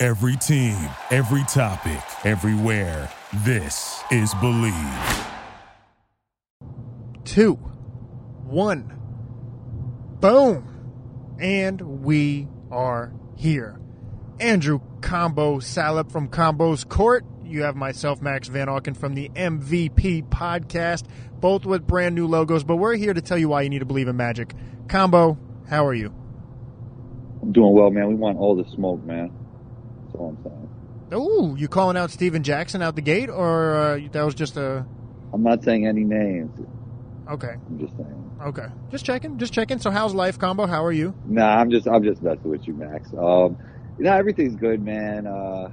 Every team, every topic, everywhere. This is Believe. Two, one, boom, and we are here. Andrew Combo Salop from Combo's Court. You have myself, Max Van Auken from the MVP podcast, both with brand new logos, but we're here to tell you why you need to believe in magic. Combo, how are you? I'm doing well, man. We want all the smoke, man. That's all I'm saying. Ooh, you calling out Steven Jackson out the gate, or uh, that was just a. I'm not saying any names. Okay. I'm just saying. Okay. Just checking. Just checking. So, how's life, Combo? How are you? Nah, I'm just I'm just messing with you, Max. Um, you know, everything's good, man. Uh,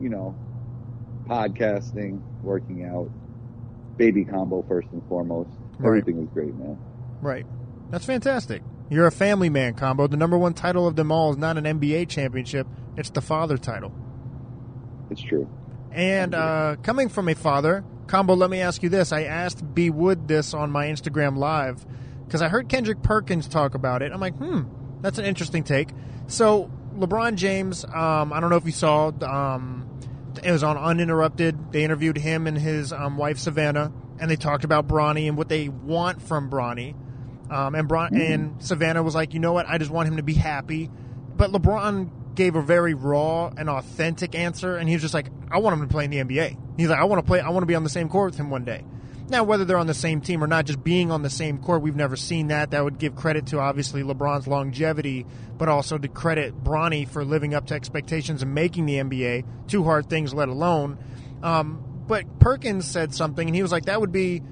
you know, podcasting, working out, baby combo first and foremost. Right. Everything is great, man. Right. That's fantastic. You're a family man, Combo. The number one title of them all is not an NBA championship, it's the father title. It's true. And uh, coming from a father, Combo, let me ask you this. I asked B. Wood this on my Instagram Live because I heard Kendrick Perkins talk about it. I'm like, hmm, that's an interesting take. So, LeBron James, um, I don't know if you saw, um, it was on Uninterrupted. They interviewed him and his um, wife, Savannah, and they talked about Bronny and what they want from Bronny. Um, and Bron- and Savannah was like, you know what? I just want him to be happy. But LeBron gave a very raw and authentic answer, and he was just like, I want him to play in the NBA. He's like, I want to play. I want to be on the same court with him one day. Now, whether they're on the same team or not, just being on the same court, we've never seen that. That would give credit to obviously LeBron's longevity, but also to credit Bronny for living up to expectations and making the NBA. Two hard things, let alone. Um, but Perkins said something, and he was like, that would be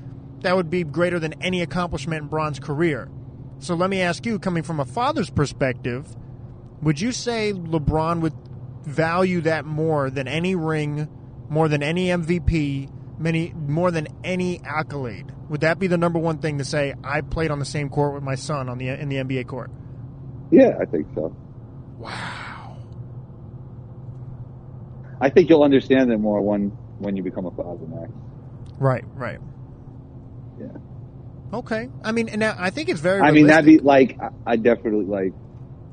that would be greater than any accomplishment in Bron's career. So let me ask you, coming from a father's perspective, would you say LeBron would value that more than any ring, more than any MVP, many more than any accolade? Would that be the number one thing to say? I played on the same court with my son on the in the NBA court. Yeah, I think so. Wow. I think you'll understand it more when when you become a father, Max. Right. Right. Yeah. Okay. I mean, and I think it's very. I mean, that'd be like I definitely like.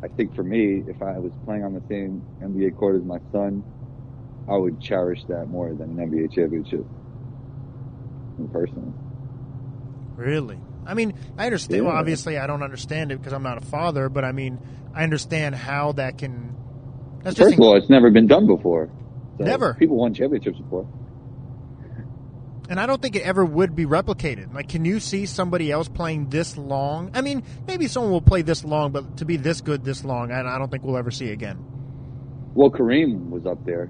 I think for me, if I was playing on the same NBA court as my son, I would cherish that more than an NBA championship. In person. Really? I mean, I understand. Well, obviously, I don't understand it because I'm not a father, but I mean, I understand how that can. That's just First of all, it's never been done before. So Never. People won championships before. And I don't think it ever would be replicated. Like, can you see somebody else playing this long? I mean, maybe someone will play this long, but to be this good this long, I, I don't think we'll ever see again. Well, Kareem was up there.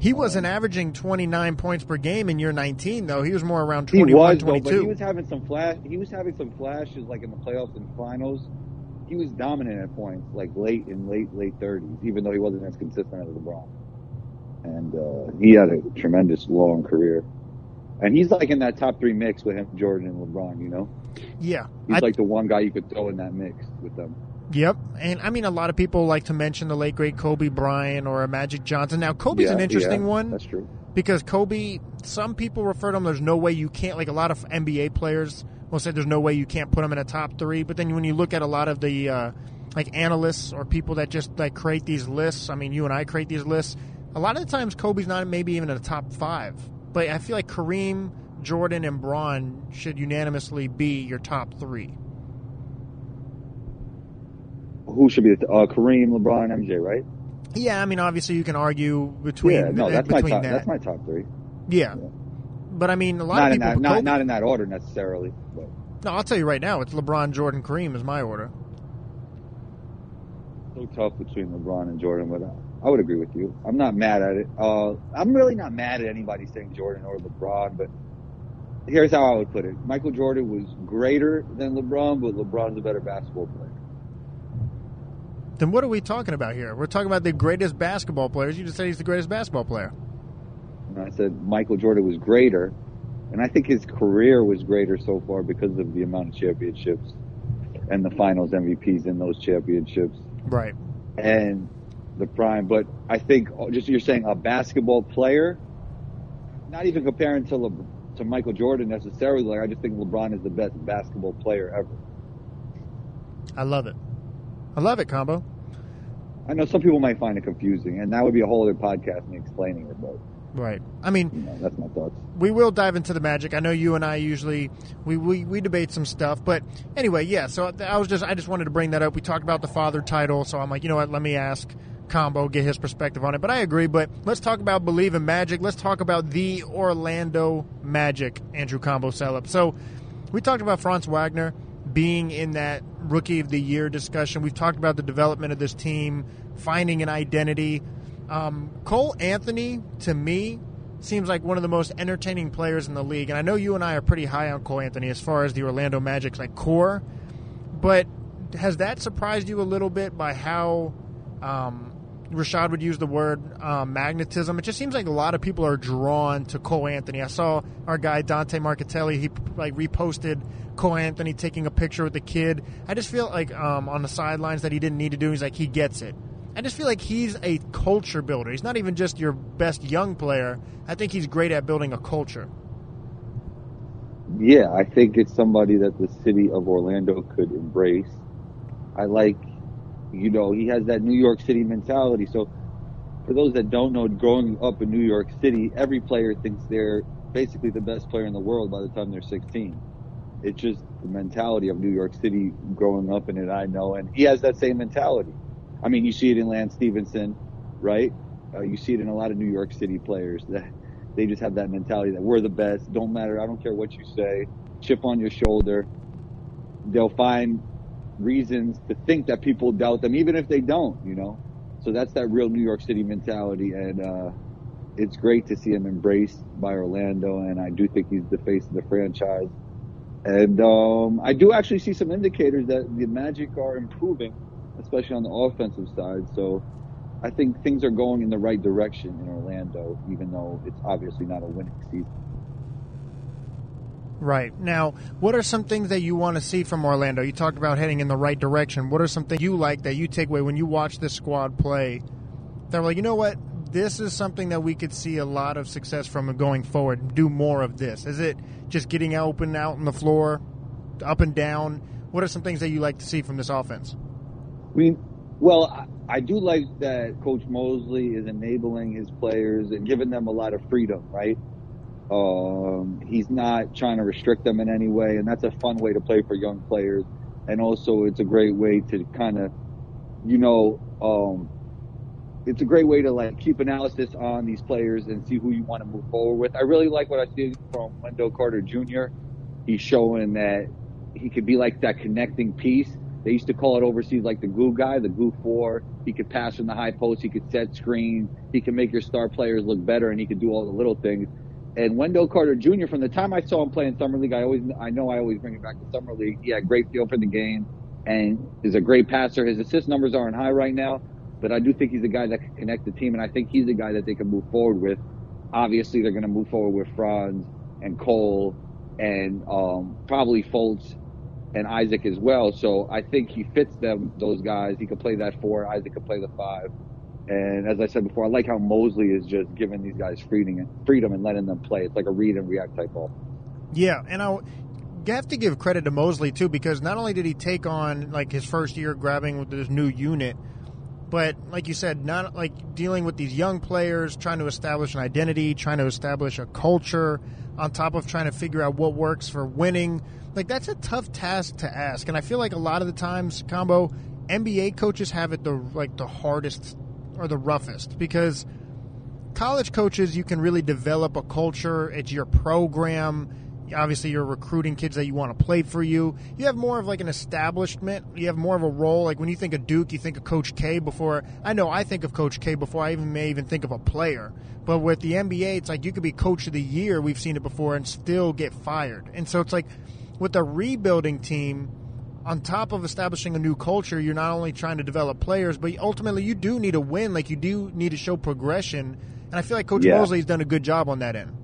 He wasn't averaging 29 points per game in year 19, though. He was more around He 21, was, though, 22. but he was having some flash. He was having some flashes, like in the playoffs and finals. He was dominant at points, like late in late late thirties, even though he wasn't as consistent as LeBron. And uh, he had a tremendous long career. And he's like in that top three mix with him, Jordan and LeBron. You know, yeah. he's I- like the one guy you could throw in that mix with them. Yep, and I mean a lot of people like to mention the late great Kobe Bryant or a Magic Johnson. Now Kobe's Yeah, an interesting yeah, one That's true. because Kobe. Some people refer to him. There's no way you can't like a lot of NBA players will say there's no way you can't put him in a top three. But then when you look at a lot of the uh, like analysts or people that just like create these lists, I mean you and I create these lists. A lot of the times Kobe's not maybe even in the top five, but I feel like Kareem, Jordan, and Bron should unanimously be your top three. Who should be the uh, Kareem, LeBron, MJ? Right? Yeah, I mean, obviously you can argue between yeah, no, uh, that's my top. that. That's my top three. yeah. but I mean, a lot Not of in people. that, not not in that order necessarily. But no, I'll tell you right now, it's LeBron, Jordan, Kareem is my order. so tough between LeBron and Jordan, but I, would agree with you. I'm not mad at it. Uh, I'm really not mad at anybody saying Jordan or LeBron, but here's how I would put it: Michael Jordan was greater than LeBron, but LeBron's a better basketball player. Then what are we talking about here? We're talking about the greatest basketball players. You just said he's the greatest basketball player. And I said Michael Jordan was greater, and I think his career was greater so far because of the amount of championships and the finals MVPs in those championships. Right. And the prime, but I think just you're saying a basketball player, not even comparing to Le, to Michael Jordan necessarily. Like I just think LeBron is the best basketball player ever. I love it. I love it, combo. I know some people might find it confusing, and that would be a whole other podcast me explaining it, but Right. I mean, you know, that's my thoughts. we will dive into the magic. I know you and I usually we, we, we debate some stuff, but anyway, yeah. So I was just I just wanted to bring that up. We talked about the father title, so I'm like, you know what? Let me ask Combo get his perspective on it. But I agree. But let's talk about believe in magic. Let's talk about the Orlando Magic. Andrew Combo Setup. So we talked about Franz Wagner being in that rookie of the year discussion. We've talked about the development of this team, finding an identity. Um, Cole Anthony, to me, seems like one of the most entertaining players in the league. And I know you and I are pretty high on Cole Anthony as far as the Orlando Magic's like core. But has that surprised you a little bit by how um, Rashad would use the word um, magnetism? It just seems like a lot of people are drawn to Cole Anthony. I saw our guy Dante Marchitelli. He like reposted Cole Anthony taking a picture with the kid. I just feel like um, on the sidelines that he didn't need to do. He's like he gets it. I just feel like he's a culture builder. He's not even just your best young player. I think he's great at building a culture. Yeah, I think it's somebody that the city of Orlando could embrace. I like, you know, he has that New York City mentality. So, for those that don't know, growing up in New York City, every player thinks they're basically the best player in the world by the time they're 16. It's just the mentality of New York City growing up in it, I know. And he has that same mentality. I mean, you see it in Lance Stephenson, right? Uh, you see it in a lot of New York City players that they just have that mentality that we're the best. Don't matter. I don't care what you say. Chip on your shoulder. They'll find reasons to think that people doubt them, even if they don't, you know? So that's that real New York City mentality. And, uh, it's great to see him embraced by Orlando. And I do think he's the face of the franchise. And, um, I do actually see some indicators that the Magic are improving, especially on the offensive side. So, I think things are going in the right direction in Orlando, even though it's obviously not a winning season. Right. Now, what are some things that you want to see from Orlando? You talked about heading in the right direction. What are some things you like that you take away when you watch this squad play They're like, you know what? This is something that we could see a lot of success from going forward. Do more of this. Is it just getting open out on the floor, up and down? What are some things that you like to see from this offense? I mean, well, I, I do like that Coach Mosley is enabling his players and giving them a lot of freedom, right? Um, he's not trying to restrict them in any way, and that's a fun way to play for young players. And also, it's a great way to kind of, you know, um, it's a great way to like keep analysis on these players and see who you want to move forward with. I really like what I see from Wendell Carter Jr. He's showing that he could be like that connecting piece. They used to call it overseas like the glue guy, the glue four. He could pass from the high post. He could set screens. He can make your star players look better, and he could do all the little things. And Wendell Carter Jr. From the time I saw him play in summer league, I always I know I always bring it back to summer league. He had great feel for the game, and is a great passer. His assist numbers aren't high right now, but I do think he's a guy that can connect the team, and I think he's a guy that they can move forward with. Obviously, they're going to move forward with Franz and Cole and um, probably Fultz and Isaac as well. So I think he fits them, those guys. He could play that four. Isaac could play the five. And as I said before, I like how Mosley is just giving these guys freedom, freedom and letting them play. It's like a read and react type ball. Yeah, and I have to give credit to Mosley too because not only did he take on like his first year grabbing with this new unit, but like you said, not like dealing with these young players, trying to establish an identity, trying to establish a culture, on top of trying to figure out what works for winning. Like that's a tough task to ask, and I feel like a lot of the times, combo NBA coaches have it the like the hardest or the roughest because college coaches you can really develop a culture. It's your program. Obviously, you're recruiting kids that you want to play for you. You have more of like an establishment. You have more of a role. Like when you think of Duke, you think of Coach K before. I know I think of Coach K before I even may even think of a player. But with the NBA, it's like you could be Coach of the Year. We've seen it before and still get fired. And so it's like with a rebuilding team, on top of establishing a new culture, you're not only trying to develop players, but ultimately you do need a win. Like you do need to show progression, and I feel like Coach Yeah. Mosley's done a good job on that end.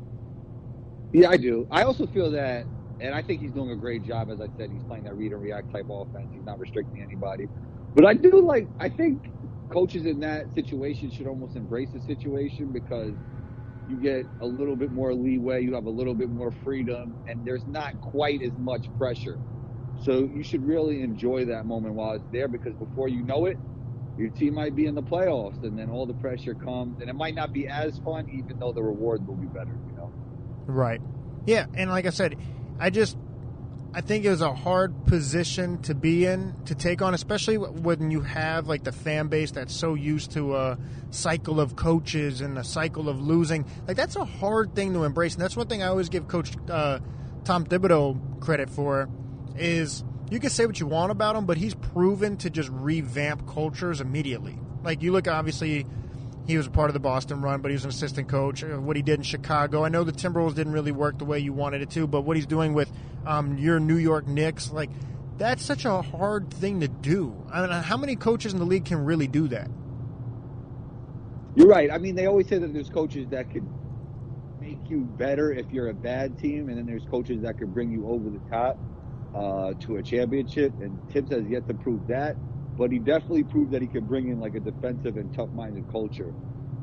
Yeah, I do. I also feel that, and I think he's doing a great job. As I said, he's playing that read and react type offense. He's not restricting anybody. But I do like. I think coaches in that situation should almost embrace the situation because you get a little bit more leeway. You have a little bit more freedom, and there's not quite as much pressure. So you should really enjoy that moment while it's there because before you know it, your team might be in the playoffs, and then all the pressure comes, and it might not be as fun, even though the rewards will be better. You know. Right. Yeah, and like I said, I just I think it was a hard position to be in to take on, especially when you have like the fan base that's so used to a cycle of coaches and a cycle of losing. Like that's a hard thing to embrace, and that's one thing I always give Coach uh, Tom Thibodeau credit for. Is you can say what you want about him, but he's proven to just revamp cultures immediately. Like you look, obviously, he was a part of the Boston run, but he was an assistant coach. Uh, What he did in Chicago, I know the Timberwolves didn't really work the way you wanted it to, but what he's doing with um, your New York Knicks, like that's such a hard thing to do. I mean, how many coaches in the league can really do that? You're right. I mean, they always say that there's coaches that could make you better if you're a bad team, and then there's coaches that could bring you over the top uh, to a championship. And Thibs has yet to prove that, but he definitely proved that he could bring in like a defensive and tough-minded culture.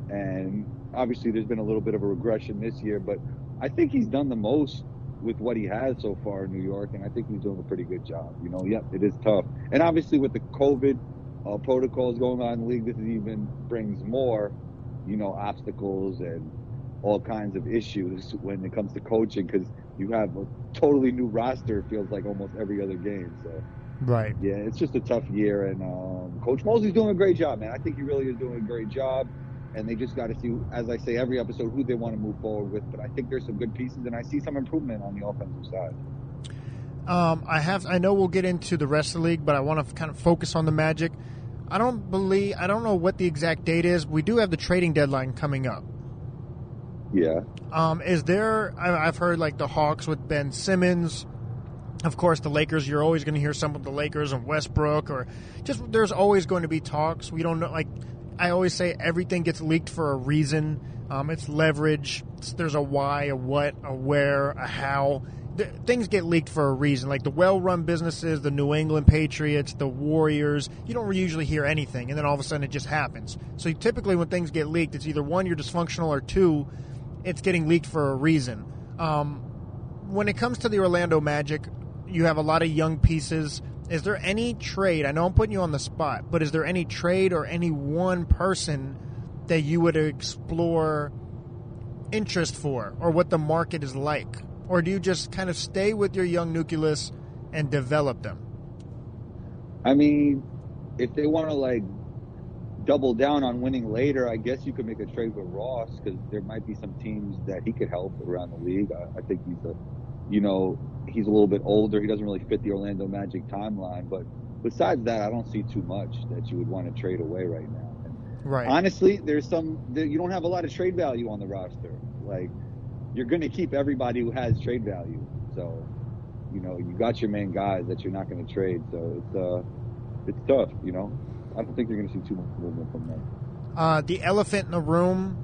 And obviously, there's been a little bit of a regression this year, but I think he's done the most with what he has so far in New York, and I think he's doing a pretty good job. You know, yep, it is tough, and obviously with the COVID uh, protocols going on in the league, this even brings more, you know, obstacles and all kinds of issues when it comes to coaching because you have a totally new roster. It feels like almost every other game. So Right. yeah, it's just a tough year, and um, Coach Mosley's doing a great job, man. I think he really is doing a great job. And they just got to see, as I say every episode, who they want to move forward with. But I think there's some good pieces, and I see some improvement on the offensive side. Um, I have. I know we'll get into the rest of the league, but I want to kind of focus on the Magic. I don't believe. I don't know what the exact date is. We do have the trading deadline coming up. Yeah. Um, is there? I've heard like the Hawks with Ben Simmons. Of course, the Lakers. You're always going to hear some of the Lakers and Westbrook, or just there's always going to be talks. We don't know. Like I always say, everything gets leaked for a reason. Um, it's leverage. It's, there's a why, a what, a where, a how. Th- things get leaked for a reason. Like the well-run businesses, the New England Patriots, the Warriors. You don't usually hear anything, and then all of a sudden it just happens. So typically, when things get leaked, it's either one you're dysfunctional, or two, it's getting leaked for a reason. Um, when it comes to the Orlando Magic, you have a lot of young pieces. Is there any trade? I know I'm putting you on the spot, but is there any trade or any one person that you would explore interest for or what the market is like? Or do you just kind of stay with your young nucleus and develop them? I mean, if they want to like double down on winning later, I guess you could make a trade with Ross because there might be some teams that he could help around the league. I, I think he's a, you know, he's a little bit older. He doesn't really fit the Orlando Magic timeline. But besides that, I don't see too much that you would want to trade away right now. Right. Honestly, there's some you don't have a lot of trade value on the roster. Like you're going to keep everybody who has trade value. So, you know, you got your main guys that you're not going to trade. So it's uh, it's tough. You know, I don't think you're going to see too much movement from them. Uh, the elephant in the room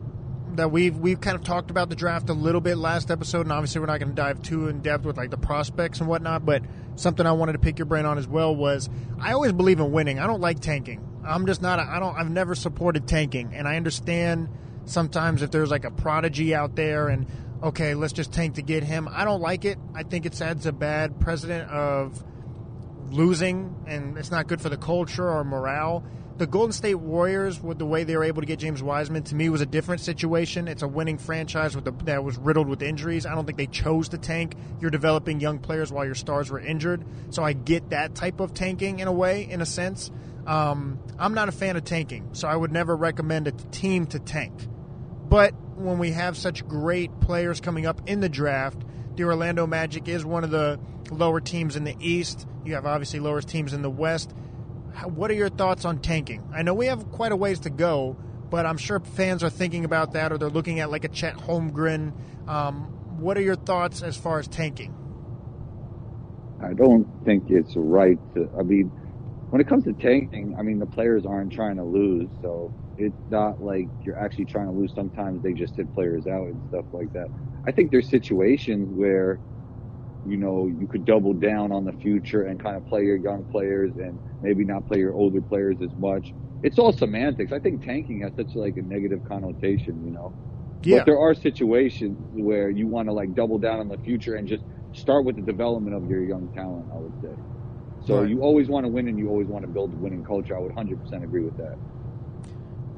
that we've we've kind of talked about the draft a little bit last episode, and obviously we're not going to dive too in depth with like the prospects and whatnot. But something I wanted to pick your brain on as well was I always believe in winning. I don't like tanking. I'm just not. A, I don't. I've never supported tanking, and I understand sometimes if there's like a prodigy out there and okay, let's just tank to get him. I don't like it. I think it adds a bad precedent of losing, and it's not good for the culture or morale. The Golden State Warriors, with the way they were able to get James Wiseman, to me was a different situation. It's a winning franchise the, that was riddled with injuries. I don't think they chose to tank. You're developing young players while your stars were injured, so I get that type of tanking in a way, in a sense. Um, I'm not a fan of tanking, so I would never recommend a team to tank. But when we have such great players coming up in the draft, the Orlando Magic is one of the lower teams in the East. You have obviously lower teams in the West. How- What are your thoughts on tanking? I know we have quite a ways to go, but I'm sure fans are thinking about that or they're looking at like a Chet Holmgren. Um, what are your thoughts as far as tanking? I don't think it's right to. I mean, when it comes to tanking, I mean the players aren't trying to lose, so it's not like you're actually trying to lose. Sometimes they just hit players out and stuff like that. I think there's situations where, you know, you could double down on the future and kind of play your young players and maybe not play your older players as much. It's all semantics. I think tanking has such like a negative connotation, you know. Yeah. But there are situations where you want to like double down on the future and just start with the development of your young talent. I would say. So Right. you always want to win and you always want to build a winning culture. I would 100% agree with that.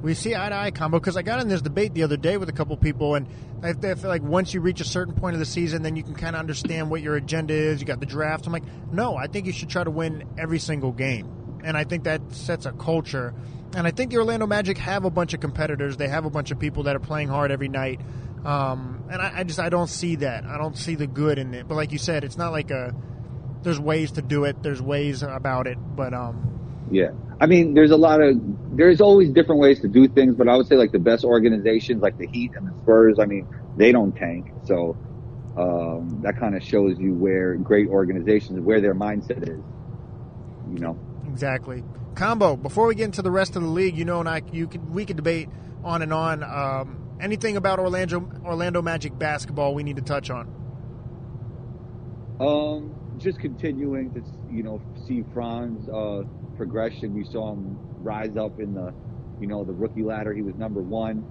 We see eye to eye combo because I got in this debate the other day with a couple people, and I, I feel like once you reach a certain point of the season, then you can kind of understand what your agenda is. You got the draft. I'm like, no, I think you should try to win every single game, and I think that sets a culture. And I think the Orlando Magic have a bunch of competitors. They have a bunch of people that are playing hard every night, um, and I, I just I don't see that. I don't see the good in it. But like you said, it's not like a. There's ways to do it. There's ways about it, but um, Yeah. I mean, there's a lot of, there's always different ways to do things, but I would say like the best organizations like the Heat and the Spurs, I mean, they don't tank. So, um, that kind of shows you where great organizations, where their mindset is, you know? Exactly. Combo. Before we get into the rest of the league, you know, and I, you could, we could debate on and on. Um, anything about Orlando Orlando Magic basketball we need to touch on? Um, just continuing to, you know, see Franz, uh, progression. We saw him rise up in the, you know, the rookie ladder. He was number one.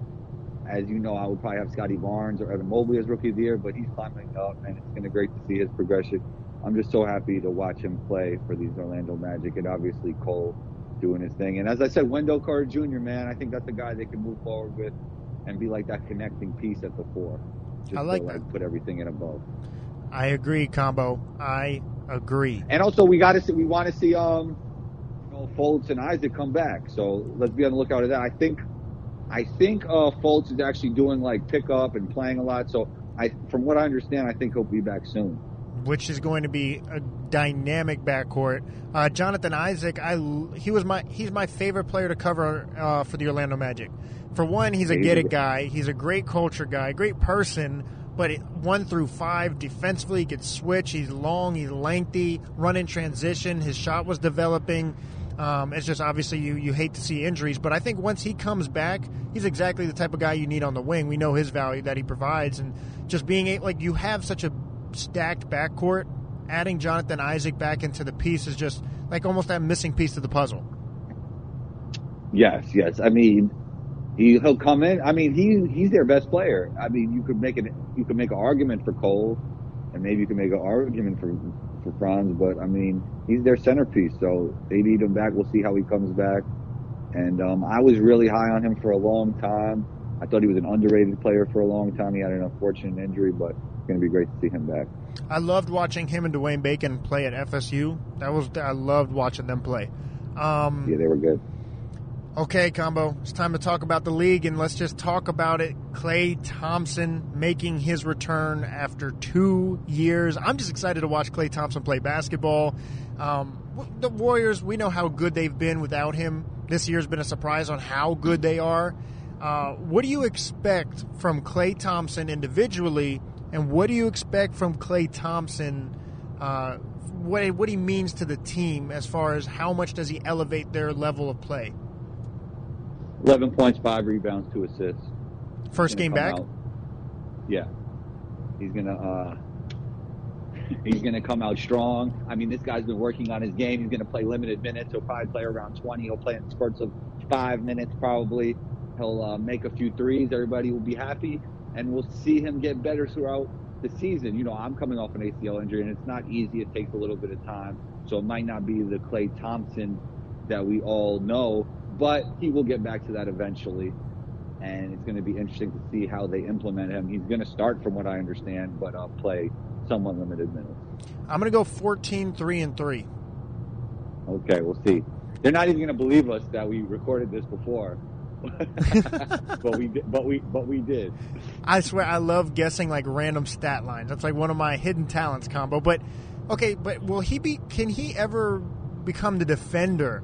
As you know, I would probably have Scottie Barnes or Evan Mobley as rookie of the year, but he's climbing up and it's going to be great to see his progression. I'm just so happy to watch him play for these Orlando Magic and obviously Cole doing his thing. And as I said, Wendell Carter Jr., man, I think that's a guy they can move forward with and be like that connecting piece at the four. Just I like to, that. like put everything in a above. I agree, Combo. I agree. And also, we got to see, we want to see, um, you know, Fultz and Isaac come back. So let's be on the lookout of that. I think, I think, uh, Fultz is actually doing like pickup and playing a lot. So I, from what I understand, I think he'll be back soon. which is going to be a dynamic backcourt. Uh, Jonathan Isaac, I he was my he's my favorite player to cover uh, for the Orlando Magic. For one, he's a get it guy. He's a great culture guy, great person. But it, one through five defensively, he could switch. He's long, he's lengthy, run in transition. His shot was developing. Um, it's just obviously you, you hate to see injuries, but I think once he comes back, he's exactly the type of guy you need on the wing. We know his value that he provides, and just being like you have such a stacked backcourt, adding Jonathan Isaac back into the piece is just like almost that missing piece to the puzzle. Yes, yes. I mean, he he'll come in. I mean, he he's their best player. I mean, you could make it. You could make an argument for Cole, and maybe you could make an argument for for Franz. But I mean, he's their centerpiece, so they need him back. We'll see how he comes back. And um, I was really high on him for a long time. I thought he was an underrated player for a long time. He had an unfortunate injury, but it's going to be great to see him back. I loved watching him and Dwayne Bacon play at FSU. That was I loved watching them play. Um, Yeah, they were good. Okay, combo. It's time to talk about the league, and let's just talk about it. Klay Thompson making his return after two years. I'm just excited to watch Klay Thompson play basketball. Um, the Warriors, we know how good they've been without him. This year's been a surprise on how good they are. Uh, what do you expect from Klay Thompson individually, and what do you expect from Klay Thompson? Uh, what what he means to the team as far as how much does he elevate their level of play? 11 points, five rebounds, two assists. First game back. out. Yeah, he's gonna uh, he's gonna come out strong. I mean, this guy's been working on his game. He's gonna play limited minutes. He'll probably play around 20. He'll play in spurts of five minutes probably. He'll uh, make a few threes. Everybody will be happy, and we'll see him get better throughout the season. You know, I'm coming off an ACL injury, and it's not easy. It takes a little bit of time, so it might not be the Klay Thompson that we all know, but he will get back to that eventually and it's going to be interesting to see how they implement him. He's going to start, from what I understand, but uh, play somewhat limited minutes. I'm going to go 14 3 and 3. Okay, we'll see. They're not even going to believe us that we recorded this before, but we did, but we but we did. I swear I love guessing like random stat lines. That's like one of my hidden talents combo. But okay, but will he be can he ever become the defender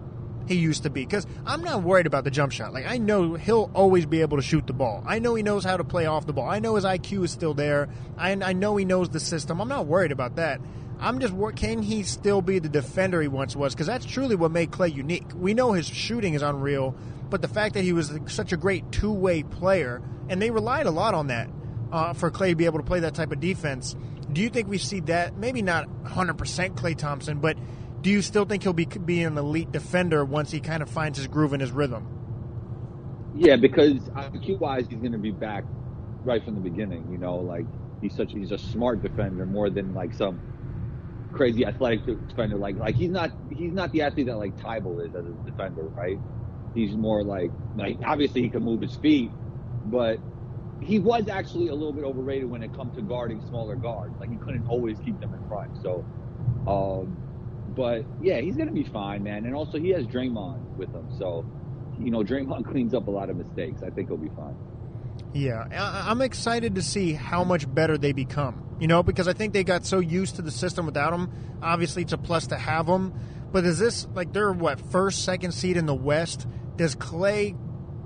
he used to be? Cuz I'm not worried about the jump shot. Like I know he'll always be able to shoot the ball. I know he knows how to play off the ball. I know his IQ is still there. I I know he knows the system. I'm not worried about that. I'm just what can he still be the defender he once was? Because that's truly what made Klay unique. We know his shooting is unreal, but the fact that he was such a great two way player, and they relied a lot on that uh, for Klay to be able to play that type of defense. Do you think we see that? Maybe not 100% Klay Thompson, but do you still think he'll be be an elite defender once he kind of finds his groove and his rhythm? Yeah, because IQ wise, he's going to be back right from the beginning. You know, like he's such he's a smart defender more than like some crazy athletic defender. Like like he's not he's not the athlete that like Thybulle is as a defender, right? He's more like like obviously he can move his feet, but he was actually a little bit overrated when it comes to guarding smaller guards. Like he couldn't always keep them in front. So, um, but yeah, he's gonna be fine, man. And also he has Draymond with him, so you know Draymond cleans up a lot of mistakes. I think he'll be fine. Yeah, I'm excited to see how much better they become. You know, because I think they got so used to the system without him. Obviously, it's a plus to have him. But is this like they're what first, second seed in the West? Does Klay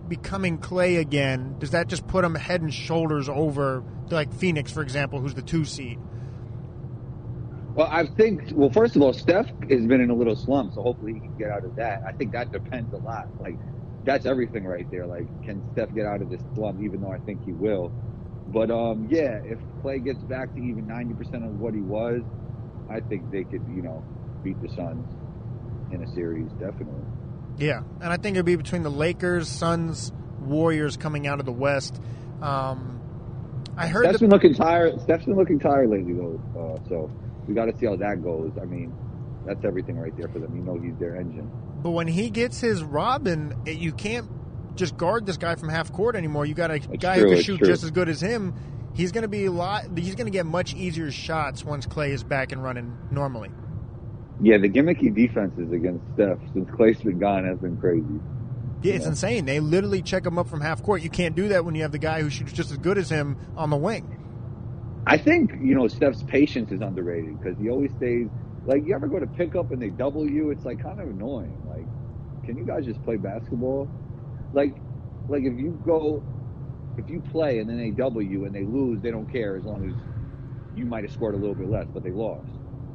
becoming Klay again? Does that just put him head and shoulders over like Phoenix, for example, who's the two seed? Well, I think. Well, first of all, Steph has been in a little slump, so hopefully he can get out of that. I think that depends a lot. Like that's everything right there. Like, can Steph get out of this slump? Even though I think he will. But um, yeah, if Klay gets back to even ninety percent of what he was, I think they could, you know, beat the Suns in a series, definitely. Yeah, and I think it'd be between the Lakers, Suns, Warriors coming out of the West. Um, I heard Steph's the- been looking tired. Steph's been looking tired lately, though. Uh, so we got to see how that goes. I mean, that's everything right there for them. You know, he's their engine. But when he gets his Robin, you can't just guard this guy from half court anymore. You got a it's guy true, who can shoot true. just as good as him. He's going to be a lot. He's going to get much easier shots once Klay is back and running normally. Yeah, the gimmicky defenses against Steph since Klay's been gone has been crazy. Yeah, it's yeah. insane. They literally check him up from half court. You can't do that when you have the guy who shoots just as good as him on the wing. I think you know Steph's patience is underrated because he always stays like you ever go to pick up and they double you, it's like kind of annoying. Like, can you guys just play basketball? Like, like if you go, if you play and then they double you and they lose, they don't care as long as you might have scored a little bit less, but they lost.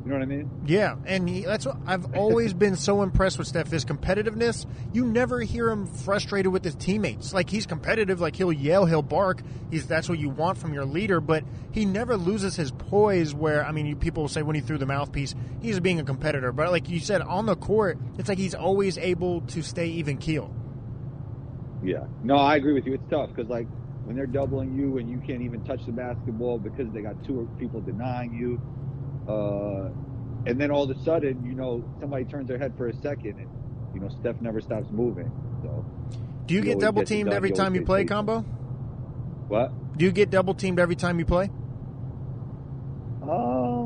You know what I mean? Yeah, and he, that's what I've always been so impressed with Steph his competitiveness. You never hear him frustrated with his teammates. Like he's competitive, like he'll yell, he'll bark. He's that's what you want from your leader, but he never loses his poise. Where I mean, you, people say when he threw the mouthpiece, he's being a competitor, but like you said on the court, it's like he's always able to stay even keel. Yeah, no, I agree with you. It's tough because like when they're doubling you and you can't even touch the basketball because they got two people denying you uh, and then all of a sudden, you know, somebody turns their head for a second, and you know, Steph never stops moving. So, do you get double teamed every time you play combo? What? Do you get double teamed every time you play?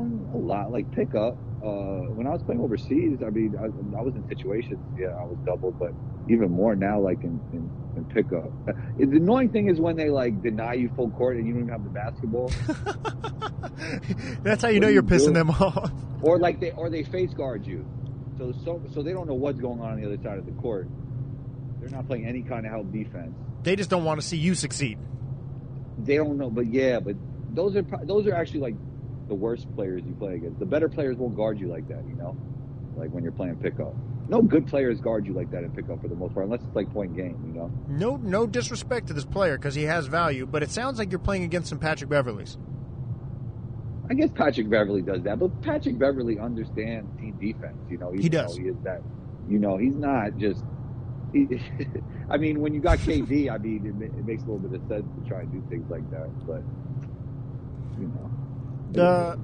Um, a lot, like pickup. Uh, when I was playing overseas, I mean, I, I was in situations, yeah, I was doubled, but even more now, like in, in and pick up. Uh, the annoying thing is when they like deny you full court and you don't even have the basketball. That's how you what know you are pissing them off. Or like they or they face guard you, so so so they don't know what's going on on the other side of the court. They're not playing any kind of help defense. They just don't want to see you succeed. They don't know, but yeah, but those are those are actually like the worst players you play against. The better players won't guard you like that, you know, like when you're playing pickup no good players guard you like that in pickup for the most part, unless it's like point game, you know. No, no disrespect to this player because he has value, but it sounds like you're playing against some Patrick Beverleys. I guess Patrick Beverley does that, but Patrick Beverley understands team defense. You know, he does. He is that. You know, he's not just. He, I mean, when you got KD, I mean, it, it, makes a little bit of sense to try and do things like that, but you know. The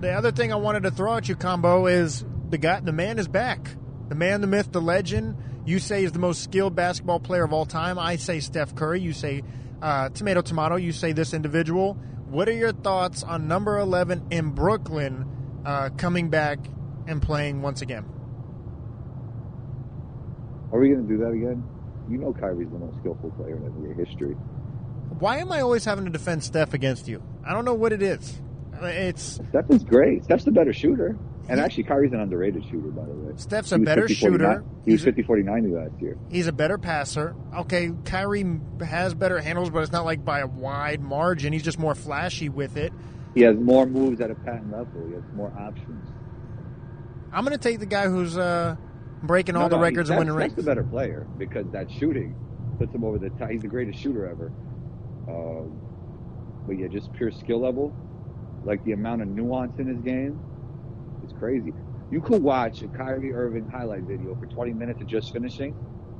the other thing I wanted to throw at you, combo, is the guy, the man is back the man, the myth, the legend. You say is the most skilled basketball player of all time. I say Steph Curry. You say uh, tomato, tomato. You say this individual. What are your thoughts on number 11 in Brooklyn uh, coming back and playing once again? Are we going to do that again? You know Kyrie's the most skillful player in NBA history. Why am I always having to defend Steph against you? I don't know what it is. It's Steph is great. Steph's the better shooter. And actually, Kyrie's an underrated shooter, by the way. Steph's a better 50, shooter. He was 50 49 last year. He's a better passer. Okay, Kyrie has better handles, but it's not like by a wide margin. He's just more flashy with it. He has more moves at a patent level. He has more options. I'm going to take the guy who's uh, breaking all No, the no, records and winning that's rings. the better player because that shooting puts him over the top. He's the greatest shooter ever. Um, but yeah, just pure skill level, like the amount of nuance in his game, is crazy. You could watch a Kyrie Irving highlight video for 20 minutes of just finishing,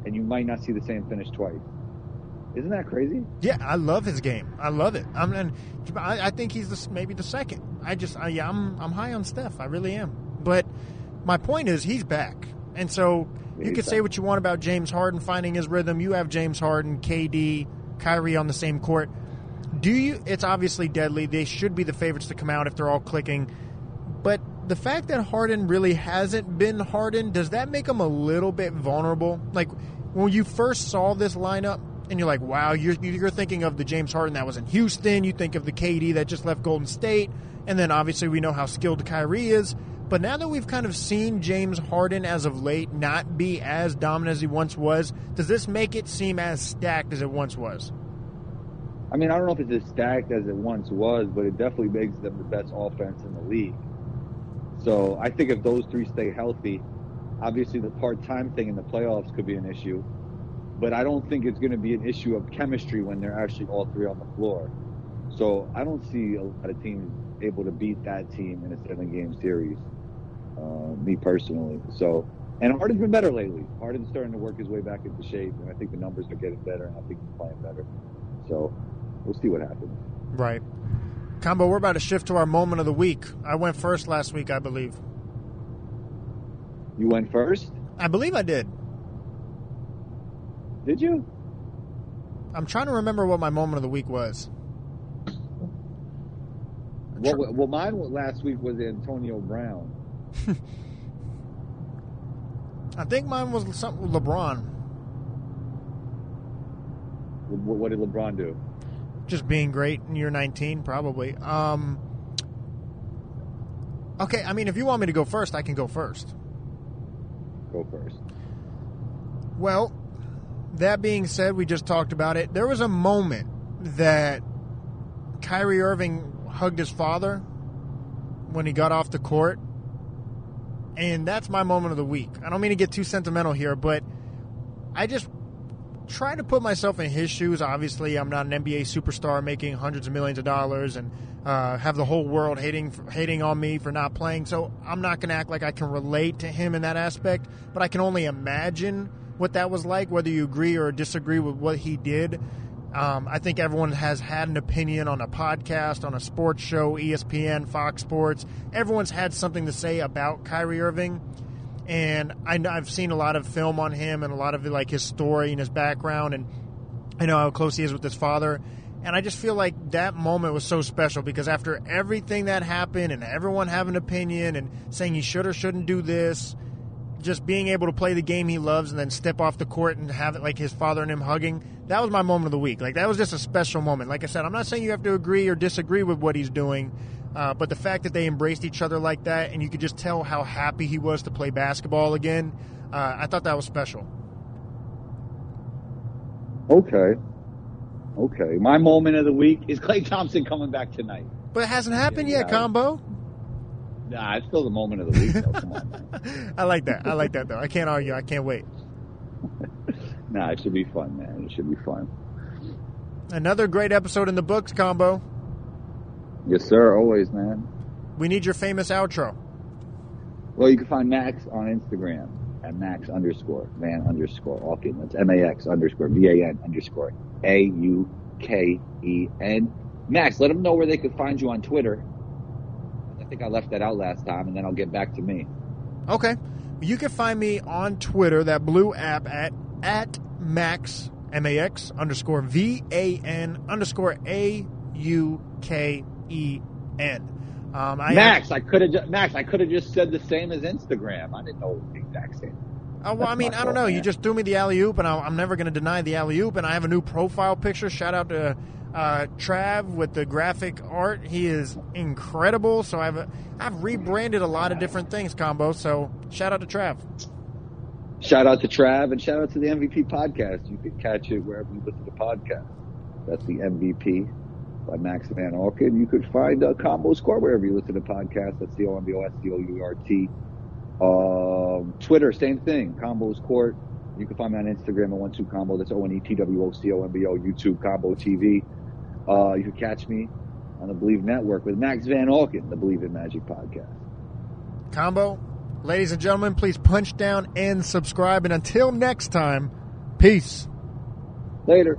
and you might not see the same finish twice. Isn't that crazy? Yeah, I love his game. I love it. I'm, and I, I think he's the, maybe the second. I just, I, yeah, I'm, I'm high on Steph. I really am. But my point is, he's back, and so Yeah, you could say what you want about James Harden finding his rhythm. You have James Harden, KD, Kyrie on the same court. Do you? It's obviously deadly. They should be the favorites to come out if they're all clicking. But the fact that Harden really hasn't been Harden, does that make him a little bit vulnerable? Like when you first saw this lineup, and you're like, wow, you're, you're thinking of the James Harden that was in Houston. You think of the KD that just left Golden State. And then obviously we know how skilled Kyrie is. But now that we've kind of seen James Harden as of late not be as dominant as he once was, does this make it seem as stacked as it once was? I mean, I don't know if it's as stacked as it once was, but it definitely makes them the best offense in the league. So I think if those three stay healthy, obviously the part-time thing in the playoffs could be an issue, but I don't think it's going to be an issue of chemistry when they're actually all three on the floor. So I don't see a lot of teams able to beat that team in a seven-game series. Uh, me personally. So, and Harden's been better lately. Harden's starting to work his way back into shape, and I think the numbers are getting better, and I think he's playing better. So we'll see what happens. Right. Combo, we're about to shift to our moment of the week. I went first last week, I believe. You went first, I believe I did. did you? I'm trying to remember what my moment of the week was. Well, well, mine last week was Antonio Brown. I think mine was something with LeBron. What, what did LeBron do? Just being great in year 19, probably. Um, okay, I mean, if you want me to go first, I can go first. Go first. Well, that being said, we just talked about it. There was a moment that Kyrie Irving hugged his father when he got off the court. And that's my moment of the week. I don't mean to get too sentimental here, but I just try to put myself in his shoes. Obviously, I'm not an NBA superstar making hundreds of millions of dollars and uh, have the whole world hating hating on me for not playing. So I'm not going to act like I can relate to him in that aspect. But I can only imagine what that was like, whether you agree or disagree with what he did. Um, I think everyone has had an opinion on a podcast, on a sports show, ESPN, Fox Sports. Everyone's had something to say about Kyrie Irving and I, I've seen a lot of film on him and a lot of like his story and his background, and I know how close he is with his father. And I just feel like that moment was so special because after everything that happened and everyone having an opinion and saying he should or shouldn't do this, just being able to play the game he loves and then step off the court and have it like his father and him hugging, that was my moment of the week. Like that was just a special moment. Like I said, I'm not saying you have to agree or disagree with what he's doing. Uh, but the fact that they embraced each other like that, and you could just tell how happy he was to play basketball again, uh, I thought that was special. Okay. Okay. My moment of the week is Klay Thompson coming back tonight. But it hasn't happened Yeah, yet, yeah. Combo. Nah, it's still the moment of the week. Though. Come on. I like that. I like that, though. I can't argue. I can't wait. Nah, it should be fun, man. It should be fun. Another great episode in the books, Combo. Yes, sir. Always, man. We need your famous outro. Well, you can find Max on Instagram at Max underscore Van underscore Auken. That's M A X underscore V A N underscore A U K E N. Max, let them know where they could find you on Twitter. I think I left that out last time, and then I'll get back to me. Okay. You can find me on Twitter, that blue app, at at Max M A X underscore V A N underscore A U K E N. Um, I Max, I could have ju- Max, I could have just said the same as Instagram. I didn't know the exact same. Uh, well, I mean, I don't know. fault, You just threw me the alley oop, and I- I'm never going to deny the alley oop. And I have a new profile picture. Shout out to uh, Trav with the graphic art. He is incredible. So I've I've rebranded a lot of different things, combo. So shout out to Trav. Shout out to Trav and shout out to the MVP podcast. You can catch it wherever you listen to podcasts. That's the MVP by Max Van Auken. You could find uh, Combos Court wherever you listen to podcasts. That's C O M B O S C O U R T. Um, Twitter, same thing. Combos Court. You can find me on Instagram at one two combo. That's O N E T W O C O M B O. YouTube Combo TV. Uh, you can catch me on the Believe Network with Max Van Auken, the Believe in Magic podcast. Combo, ladies and gentlemen, please punch down and subscribe. And until next time, peace. Later.